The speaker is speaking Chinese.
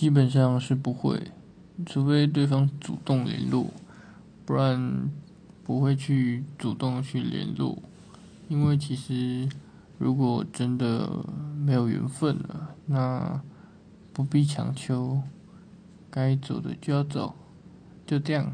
基本上是不会除非对方主动联络不然不会去主动去联络。因为其实如果真的没有缘分了那不必强求该走的就要走就这样。